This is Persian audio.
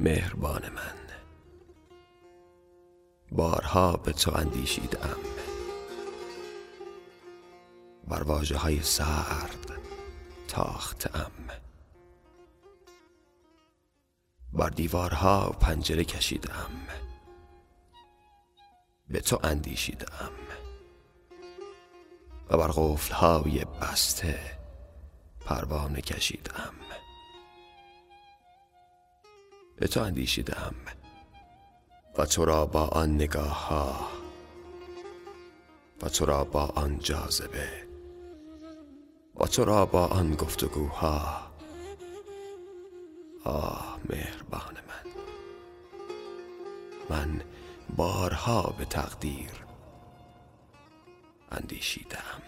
مهربان من. بارها به تو اندیشیدم. بر واجه های سرد تاختم. بر دیوارها پنجره کشیدم. به تو اندیشیدم. و بر قفلهای بسته پروانه کشیدم. به تو اندیشیدم و تو را با آن نگاه ها و تو را با آن جاذبه و تو را با آن گفتگوها. آه مهربان من. من بارها به تقدیر اندیشیدم.